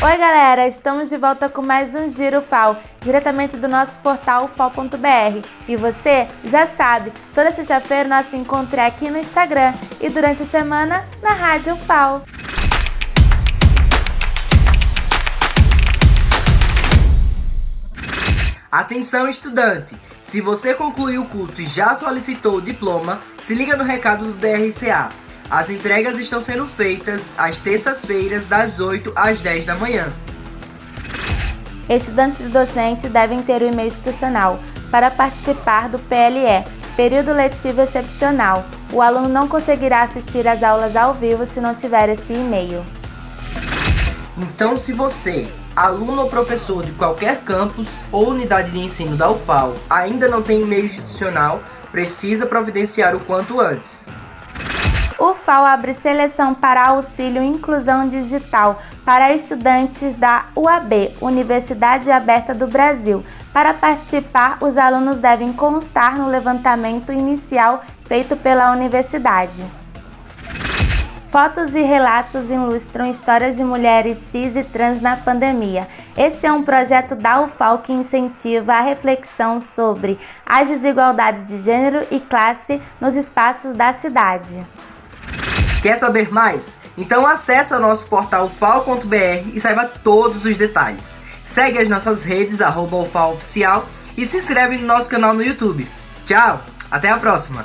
Oi, galera! Estamos de volta com mais um Giro FAO, diretamente do nosso portal fal.br. E você já sabe, toda sexta-feira nosso encontro é aqui no Instagram e durante a semana na Rádio FAO. Atenção, estudante! Se você concluiu o curso e já solicitou o diploma, se liga no recado do DRCA. As entregas estão sendo feitas às terças-feiras, das 8 às 10 da manhã. Estudantes e docentes devem ter o e-mail institucional para participar do PLE, período letivo excepcional. O aluno não conseguirá assistir às aulas ao vivo se não tiver esse e-mail. Então, se você, aluno ou professor de qualquer campus ou unidade de ensino da UFAL, ainda não tem e-mail institucional, precisa providenciar o quanto antes. O FAO abre seleção para auxílio inclusão digital para estudantes da UAB, Universidade Aberta do Brasil. Para participar, os alunos devem constar no levantamento inicial feito pela universidade. Fotos e relatos ilustram histórias de mulheres cis e trans na pandemia. Esse é um projeto da UFAL que incentiva a reflexão sobre as desigualdades de gênero e classe nos espaços da cidade. Quer saber mais? Então acesse o nosso portal fal.br e saiba todos os detalhes. Segue as nossas redes, arroba e se inscreve no nosso canal no YouTube. Tchau, até a próxima!